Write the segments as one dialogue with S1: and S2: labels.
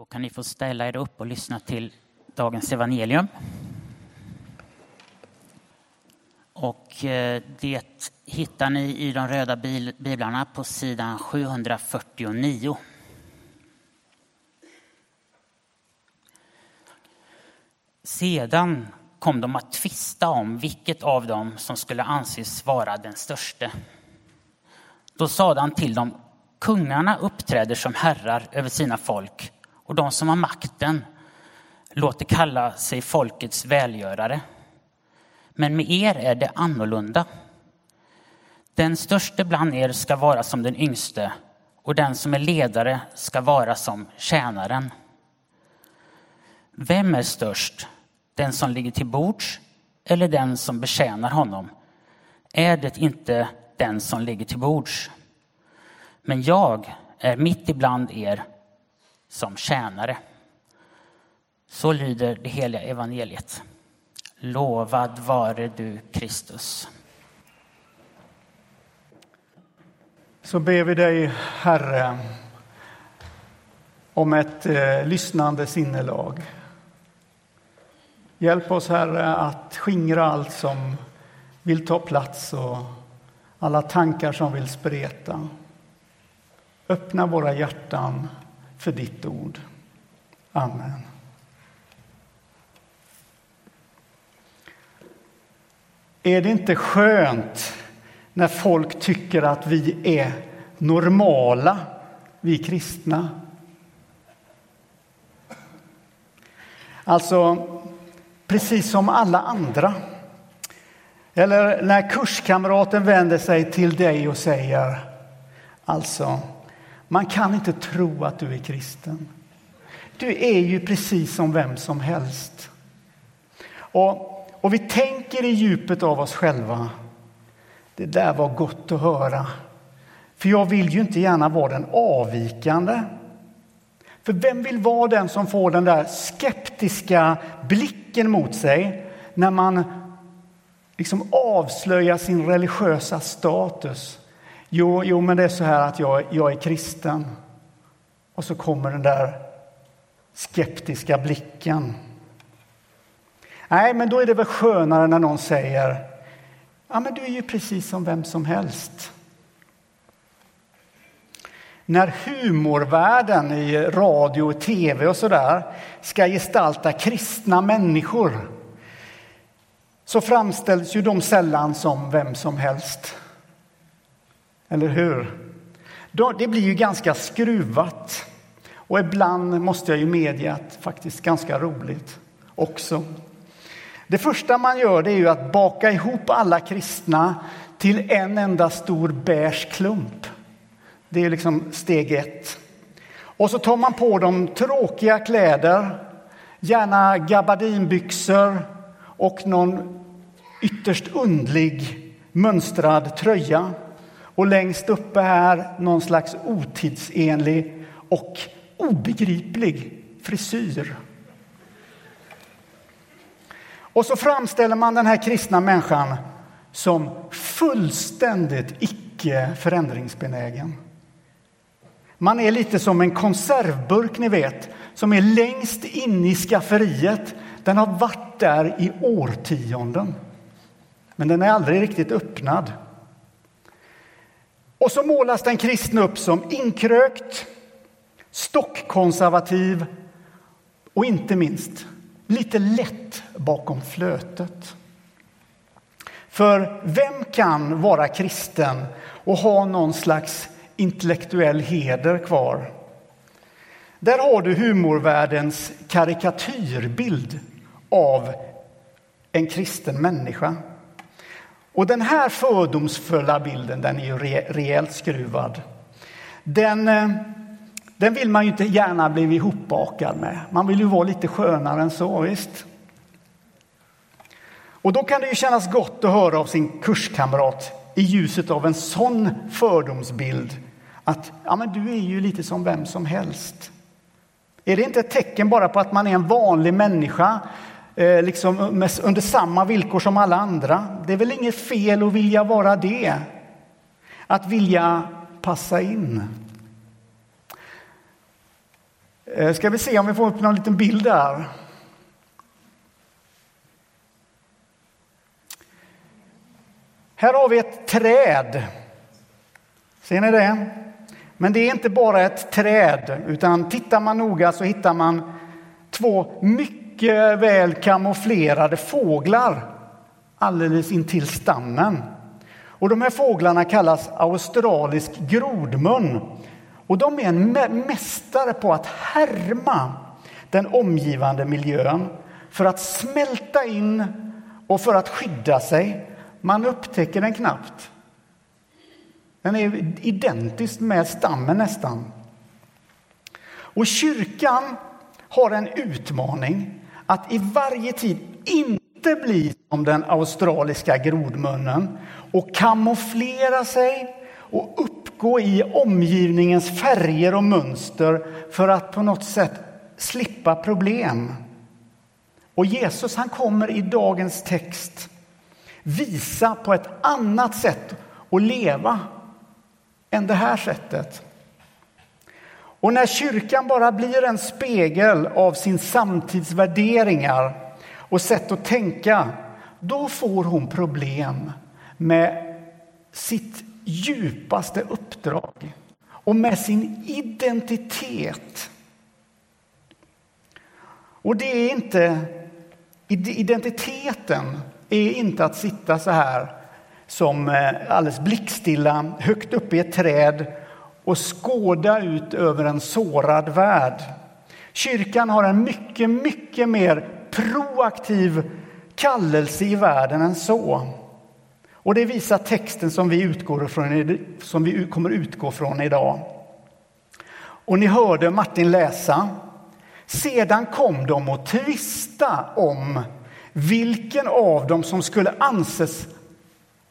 S1: Då kan ni få ställa er upp och lyssna till dagens evangelium. Och eh, det hittar ni i de röda biblarna på sidan 749. Sedan kom de att tvista om vilket av dem som skulle anses vara den störste. Då sade han till dem, kungarna uppträder som herrar över sina folk och de som har makten låter kalla sig folkets välgörare. Men med er är det annorlunda. Den störste bland er ska vara som den yngste och den som är ledare ska vara som tjänaren. Vem är störst? Den som ligger till bords eller den som betjänar honom? Är det inte den som ligger till bords? Men jag är mitt ibland er som tjänare. Så lyder det heliga evangeliet. Lovad vare du, Kristus.
S2: Så ber vi dig, Herre, om ett eh, lyssnande sinnelag. Hjälp oss, Herre, att skingra allt som vill ta plats och alla tankar som vill spreta. Öppna våra hjärtan för ditt ord. Amen. Är det inte skönt när folk tycker att vi är normala, vi kristna? Alltså, precis som alla andra. Eller när kurskamraten vänder sig till dig och säger alltså, man kan inte tro att du är kristen. Du är ju precis som vem som helst. Och, och vi tänker i djupet av oss själva. Det där var gott att höra. För jag vill ju inte gärna vara den avvikande. För vem vill vara den som får den där skeptiska blicken mot sig när man liksom avslöjar sin religiösa status Jo, jo, men det är så här att jag, jag är kristen. Och så kommer den där skeptiska blicken. Nej, men då är det väl skönare när någon säger ja, men du är ju precis som vem som helst. När humorvärlden i radio och tv och så där ska gestalta kristna människor så framställs ju de sällan som vem som helst. Eller hur? Det blir ju ganska skruvat. Och ibland måste jag ju medge att faktiskt ganska roligt också. Det första man gör det är ju att baka ihop alla kristna till en enda stor beige klump. Det är liksom steg ett. Och så tar man på dem tråkiga kläder, gärna gabardinbyxor och någon ytterst undlig mönstrad tröja. Och längst uppe här någon slags otidsenlig och obegriplig frisyr. Och så framställer man den här kristna människan som fullständigt icke förändringsbenägen. Man är lite som en konservburk, ni vet, som är längst in i skafferiet. Den har varit där i årtionden, men den är aldrig riktigt öppnad. Och så målas den kristne upp som inkrökt, stockkonservativ och inte minst lite lätt bakom flötet. För vem kan vara kristen och ha någon slags intellektuell heder kvar? Där har du humorvärldens karikatyrbild av en kristen människa. Och den här fördomsfulla bilden, den är ju re, rejält skruvad. Den, eh, den vill man ju inte gärna bli ihopbakad med. Man vill ju vara lite skönare än så, visst. Och då kan det ju kännas gott att höra av sin kurskamrat i ljuset av en sån fördomsbild att ja, men du är ju lite som vem som helst. Är det inte ett tecken bara på att man är en vanlig människa Eh, liksom under samma villkor som alla andra. Det är väl inget fel att vilja vara det. Att vilja passa in. Eh, ska vi se om vi får upp någon liten bild där. Här har vi ett träd. Ser ni det? Men det är inte bara ett träd, utan tittar man noga så hittar man två mycket Eh, väl kamouflerade fåglar alldeles intill stammen. Och de här fåglarna kallas australisk grodmun. Och de är en mästare på att härma den omgivande miljön för att smälta in och för att skydda sig. Man upptäcker den knappt. Den är identisk med stammen nästan. Och kyrkan har en utmaning att i varje tid inte bli som den australiska grodmunnen och kamouflera sig och uppgå i omgivningens färger och mönster för att på något sätt slippa problem. Och Jesus han kommer i dagens text visa på ett annat sätt att leva än det här sättet. Och när kyrkan bara blir en spegel av sin samtids värderingar och sätt att tänka, då får hon problem med sitt djupaste uppdrag och med sin identitet. Och det är inte... Identiteten är inte att sitta så här som eh, alldeles blickstilla högt uppe i ett träd och skåda ut över en sårad värld. Kyrkan har en mycket, mycket mer proaktiv kallelse i världen än så. Och det visar texten som vi, utgår från, som vi kommer utgå från idag. Och ni hörde Martin läsa. Sedan kom de att tvista om vilken av dem som skulle anses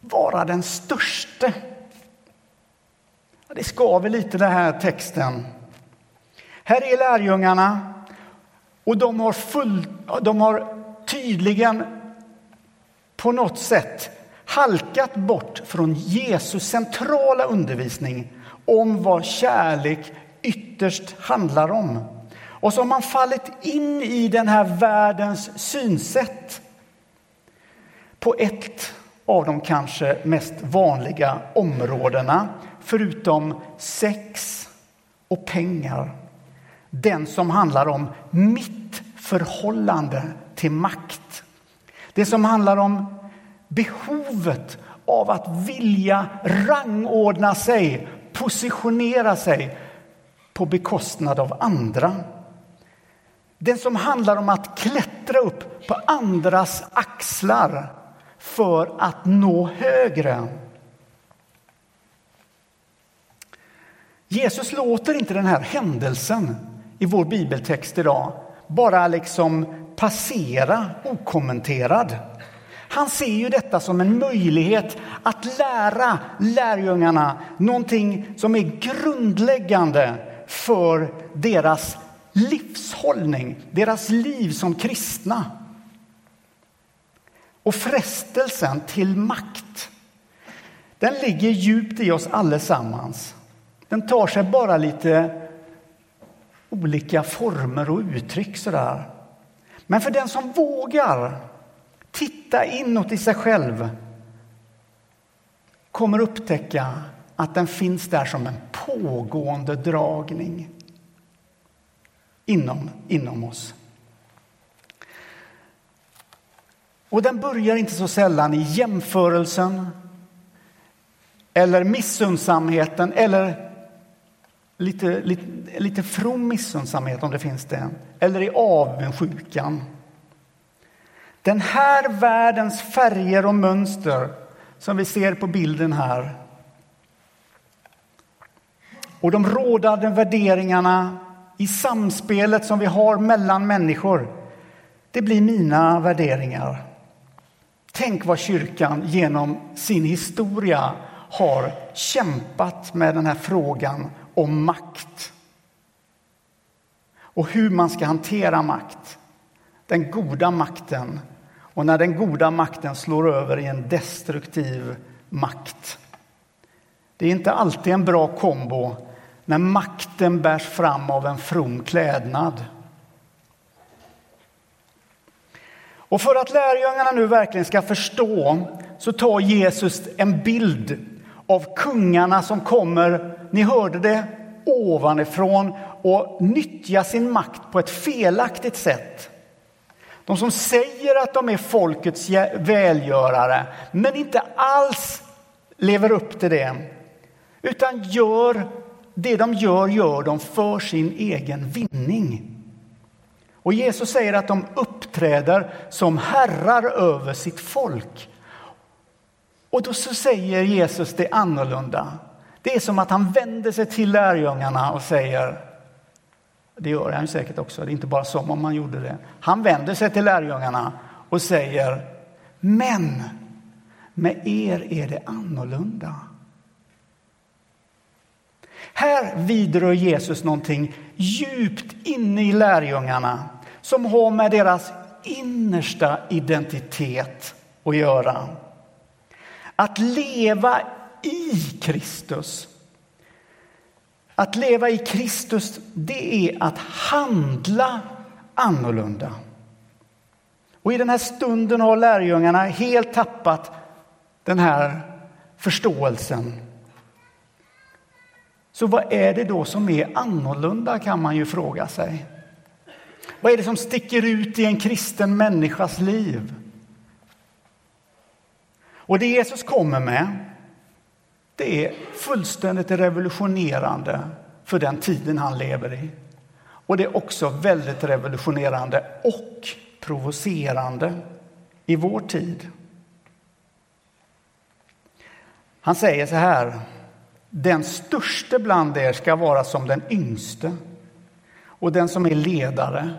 S2: vara den störste. Det skaver lite den här texten. Här är lärjungarna och de har, full, de har tydligen på något sätt halkat bort från Jesus centrala undervisning om vad kärlek ytterst handlar om. Och så har man fallit in i den här världens synsätt på ett av de kanske mest vanliga områdena förutom sex och pengar. Den som handlar om mitt förhållande till makt. Det som handlar om behovet av att vilja rangordna sig, positionera sig på bekostnad av andra. Den som handlar om att klättra upp på andras axlar för att nå högre. Jesus låter inte den här händelsen i vår bibeltext idag bara liksom passera okommenterad. Han ser ju detta som en möjlighet att lära lärjungarna någonting som är grundläggande för deras livshållning, deras liv som kristna. Och frestelsen till makt, den ligger djupt i oss allesammans. Den tar sig bara lite olika former och uttryck sådär. Men för den som vågar titta inåt i sig själv kommer upptäcka att den finns där som en pågående dragning inom, inom oss. Och den börjar inte så sällan i jämförelsen eller missundsamheten eller lite, lite, lite from missundsamhet om det finns det, eller i avundsjukan. Den här världens färger och mönster som vi ser på bilden här och de rådande värderingarna i samspelet som vi har mellan människor, det blir mina värderingar. Tänk vad kyrkan genom sin historia har kämpat med den här frågan om makt och hur man ska hantera makt. Den goda makten och när den goda makten slår över i en destruktiv makt. Det är inte alltid en bra kombo när makten bärs fram av en from klädnad. Och för att lärjungarna nu verkligen ska förstå så tar Jesus en bild av kungarna som kommer, ni hörde det, ovanifrån och nyttjar sin makt på ett felaktigt sätt. De som säger att de är folkets välgörare men inte alls lever upp till det utan gör det de gör, gör de för sin egen vinning. Och Jesus säger att de uppträder som herrar över sitt folk. Och då så säger Jesus det annorlunda. Det är som att han vänder sig till lärjungarna och säger det gör han säkert också, det är inte bara som om han gjorde det. Han vänder sig till lärjungarna och säger Men med er är det annorlunda. Här vidrör Jesus någonting djupt inne i lärjungarna som har med deras innersta identitet att göra. Att leva i Kristus. Att leva i Kristus, det är att handla annorlunda. Och i den här stunden har lärjungarna helt tappat den här förståelsen. Så vad är det då som är annorlunda kan man ju fråga sig. Vad är det som sticker ut i en kristen människas liv? Och det Jesus kommer med, det är fullständigt revolutionerande för den tiden han lever i. Och det är också väldigt revolutionerande och provocerande i vår tid. Han säger så här. Den störste bland er ska vara som den yngste och den som är ledare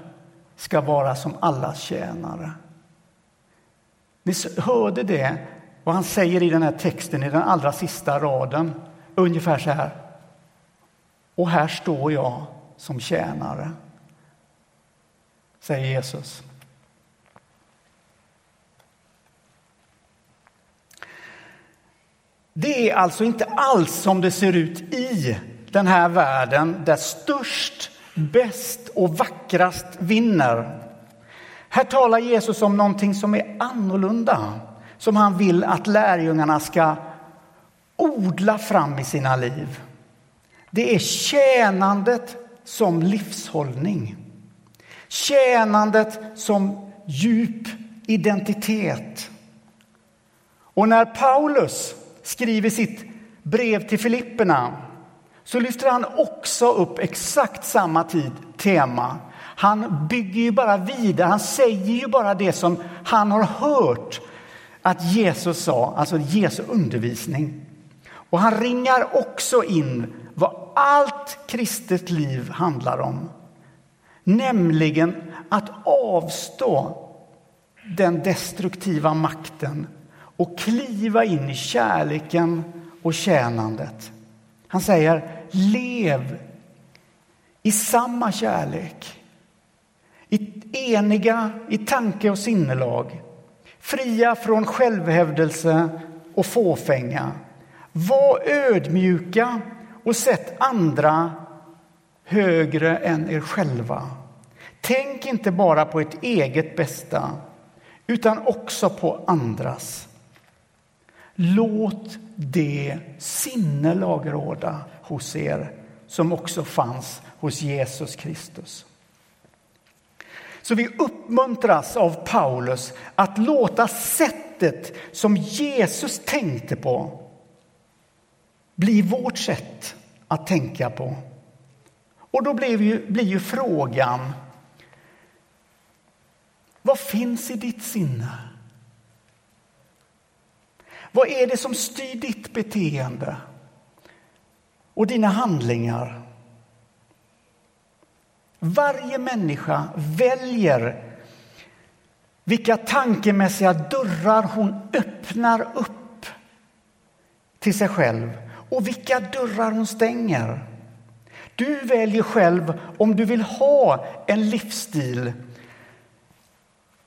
S2: ska vara som allas tjänare. Ni hörde det, och han säger i den här texten i den allra sista raden. Ungefär så här. Och här står jag som tjänare, säger Jesus. Det är alltså inte alls som det ser ut i den här världen där störst, bäst och vackrast vinner. Här talar Jesus om någonting som är annorlunda, som han vill att lärjungarna ska odla fram i sina liv. Det är tjänandet som livshållning. Tjänandet som djup identitet. Och när Paulus skriver sitt brev till Filipperna så lyfter han också upp exakt samma tid, tema. Han bygger ju bara vidare, han säger ju bara det som han har hört att Jesus sa, alltså Jesu undervisning. Och han ringar också in vad allt kristet liv handlar om. Nämligen att avstå den destruktiva makten och kliva in i kärleken och tjänandet. Han säger lev i samma kärlek. I eniga i tanke och sinnelag. Fria från självhävdelse och fåfänga. Var ödmjuka och sätt andra högre än er själva. Tänk inte bara på ert eget bästa utan också på andras. Låt det sinnelag råda hos er som också fanns hos Jesus Kristus. Så vi uppmuntras av Paulus att låta sättet som Jesus tänkte på bli vårt sätt att tänka på. Och då blir ju, blir ju frågan vad finns i ditt sinne? Vad är det som styr ditt beteende och dina handlingar? Varje människa väljer vilka tankemässiga dörrar hon öppnar upp till sig själv och vilka dörrar hon stänger. Du väljer själv om du vill ha en livsstil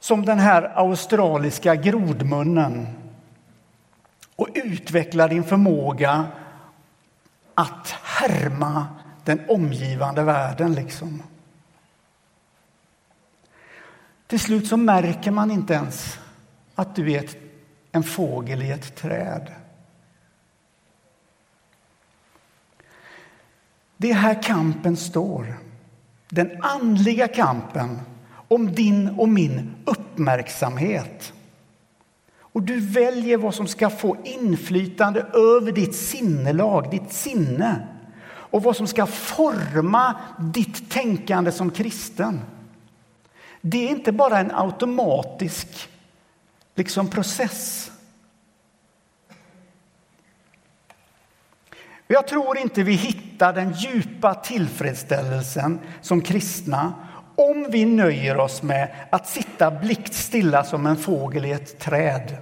S2: som den här australiska grodmunnen och utveckla din förmåga att härma den omgivande världen. liksom. Till slut så märker man inte ens att du är en fågel i ett träd. Det är här kampen står. Den andliga kampen om din och min uppmärksamhet. Och du väljer vad som ska få inflytande över ditt sinnelag, ditt sinne och vad som ska forma ditt tänkande som kristen. Det är inte bara en automatisk liksom, process. Jag tror inte vi hittar den djupa tillfredsställelsen som kristna om vi nöjer oss med att sitta blickstilla som en fågel i ett träd.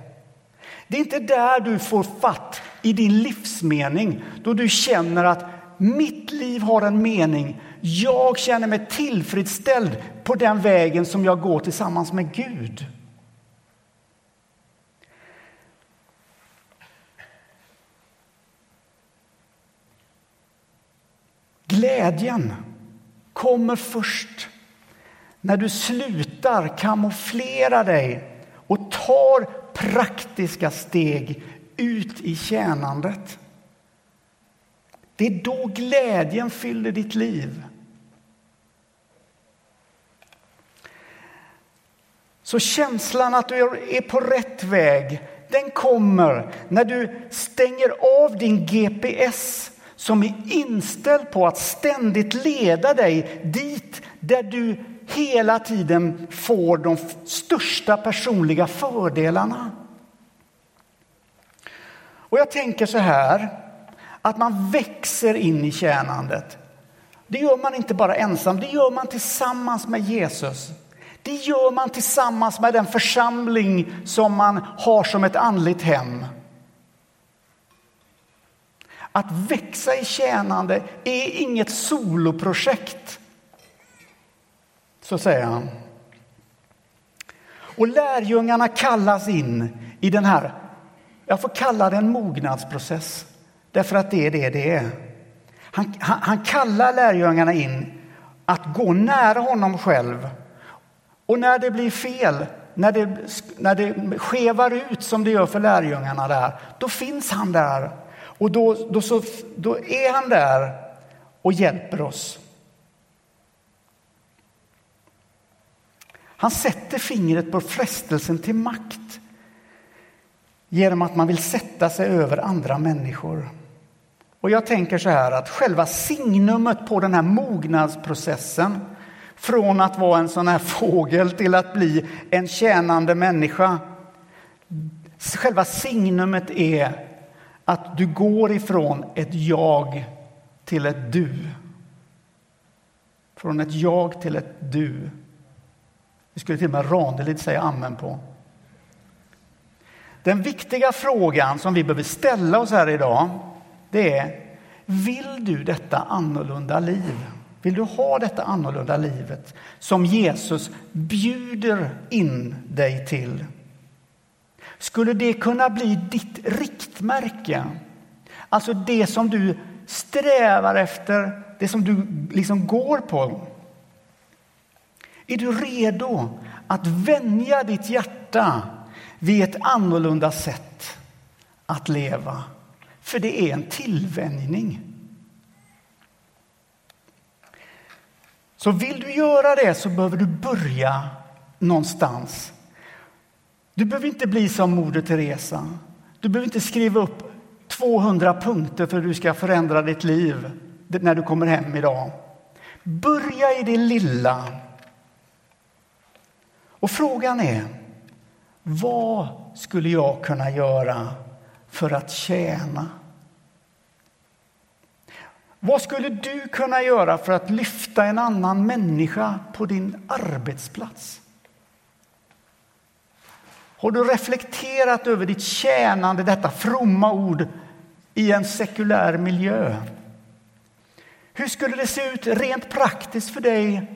S2: Det är inte där du får fatt i din livsmening, då du känner att mitt liv har en mening. Jag känner mig tillfredsställd på den vägen som jag går tillsammans med Gud. Glädjen kommer först när du slutar kamouflera dig och tar praktiska steg ut i tjänandet. Det är då glädjen fyller ditt liv. Så känslan att du är på rätt väg, den kommer när du stänger av din GPS som är inställd på att ständigt leda dig dit där du hela tiden får de största personliga fördelarna. Och jag tänker så här, att man växer in i tjänandet. Det gör man inte bara ensam, det gör man tillsammans med Jesus. Det gör man tillsammans med den församling som man har som ett andligt hem. Att växa i tjänande är inget soloprojekt. Så säger han. Och lärjungarna kallas in i den här, jag får kalla det en mognadsprocess, därför att det är det det är. Han, han, han kallar lärjungarna in att gå nära honom själv. Och när det blir fel, när det, när det skevar ut som det gör för lärjungarna där, då finns han där och då, då, så, då är han där och hjälper oss. Han sätter fingret på frestelsen till makt genom att man vill sätta sig över andra människor. Och jag tänker så här att själva signumet på den här mognadsprocessen från att vara en sån här fågel till att bli en tjänande människa. Själva signumet är att du går ifrån ett jag till ett du. Från ett jag till ett du. Det skulle till och med Ranelid säga amen på. Den viktiga frågan som vi behöver ställa oss här idag, det är vill du detta annorlunda liv? Vill du ha detta annorlunda livet som Jesus bjuder in dig till? Skulle det kunna bli ditt riktmärke? Alltså det som du strävar efter, det som du liksom går på. Är du redo att vänja ditt hjärta vid ett annorlunda sätt att leva? För det är en tillvänjning. Så vill du göra det så behöver du börja någonstans du behöver inte bli som Moder Teresa. Du behöver inte skriva upp 200 punkter för hur du ska förändra ditt liv när du kommer hem idag. Börja i det lilla. Och frågan är, vad skulle jag kunna göra för att tjäna? Vad skulle du kunna göra för att lyfta en annan människa på din arbetsplats? Har du reflekterat över ditt tjänande, detta fromma ord, i en sekulär miljö? Hur skulle det se ut rent praktiskt för dig,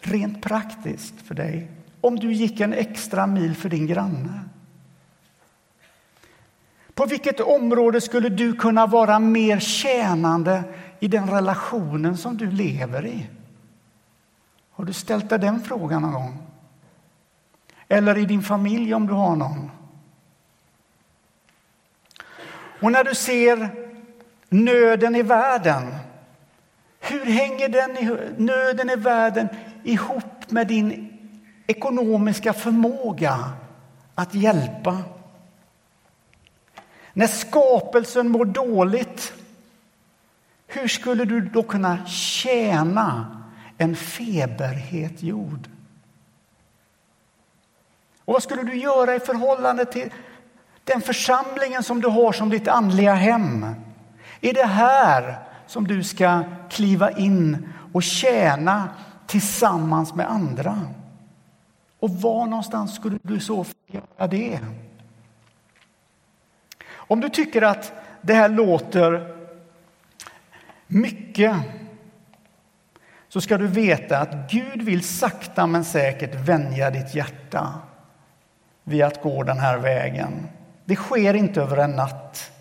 S2: rent praktiskt för dig, om du gick en extra mil för din granne? På vilket område skulle du kunna vara mer tjänande i den relationen som du lever i? Har du ställt dig den frågan någon gång? Eller i din familj om du har någon? Och när du ser nöden i världen, hur hänger den nöden i världen ihop med din ekonomiska förmåga att hjälpa? När skapelsen mår dåligt, hur skulle du då kunna tjäna en feberhet jord? Och vad skulle du göra i förhållande till den församlingen som du har som ditt andliga hem? Är det här som du ska kliva in och tjäna tillsammans med andra? Och var någonstans skulle du så göra det? Om du tycker att det här låter mycket så ska du veta att Gud vill sakta men säkert vänja ditt hjärta vid att gå den här vägen. Det sker inte över en natt.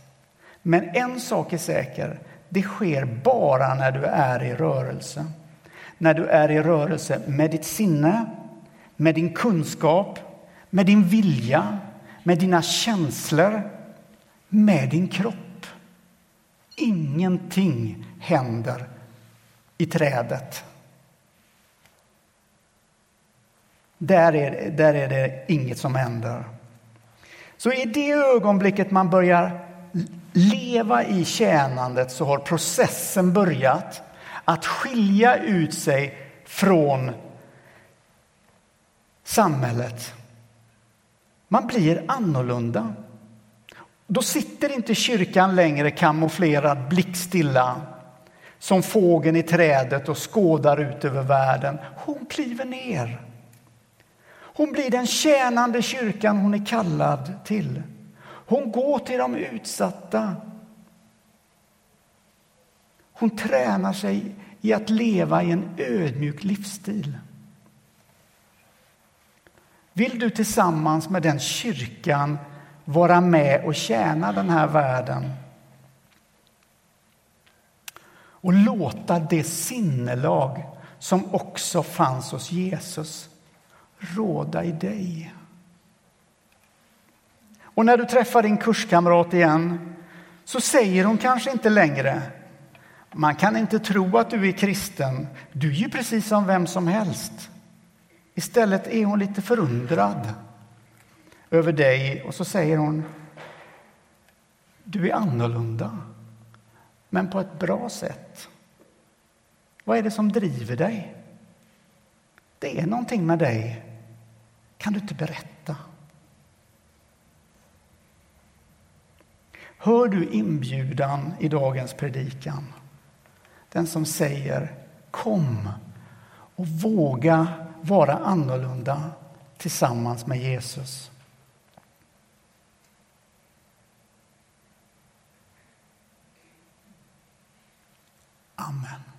S2: Men en sak är säker, det sker bara när du är i rörelse. När du är i rörelse med ditt sinne, med din kunskap, med din vilja, med dina känslor, med din kropp. Ingenting händer i trädet. Där är, där är det inget som händer. Så i det ögonblicket man börjar leva i tjänandet så har processen börjat att skilja ut sig från samhället. Man blir annorlunda. Då sitter inte kyrkan längre kamouflerad blickstilla som fågeln i trädet och skådar ut över världen. Hon kliver ner. Hon blir den tjänande kyrkan hon är kallad till. Hon går till de utsatta. Hon tränar sig i att leva i en ödmjuk livsstil. Vill du tillsammans med den kyrkan vara med och tjäna den här världen och låta det sinnelag som också fanns hos Jesus råda i dig. Och när du träffar din kurskamrat igen så säger hon kanske inte längre man kan inte tro att du är kristen. Du är ju precis som vem som helst. Istället är hon lite förundrad över dig och så säger hon du är annorlunda, men på ett bra sätt. Vad är det som driver dig? Det är någonting med dig. Kan du inte berätta? Hör du inbjudan i dagens predikan? Den som säger kom och våga vara annorlunda tillsammans med Jesus. Amen.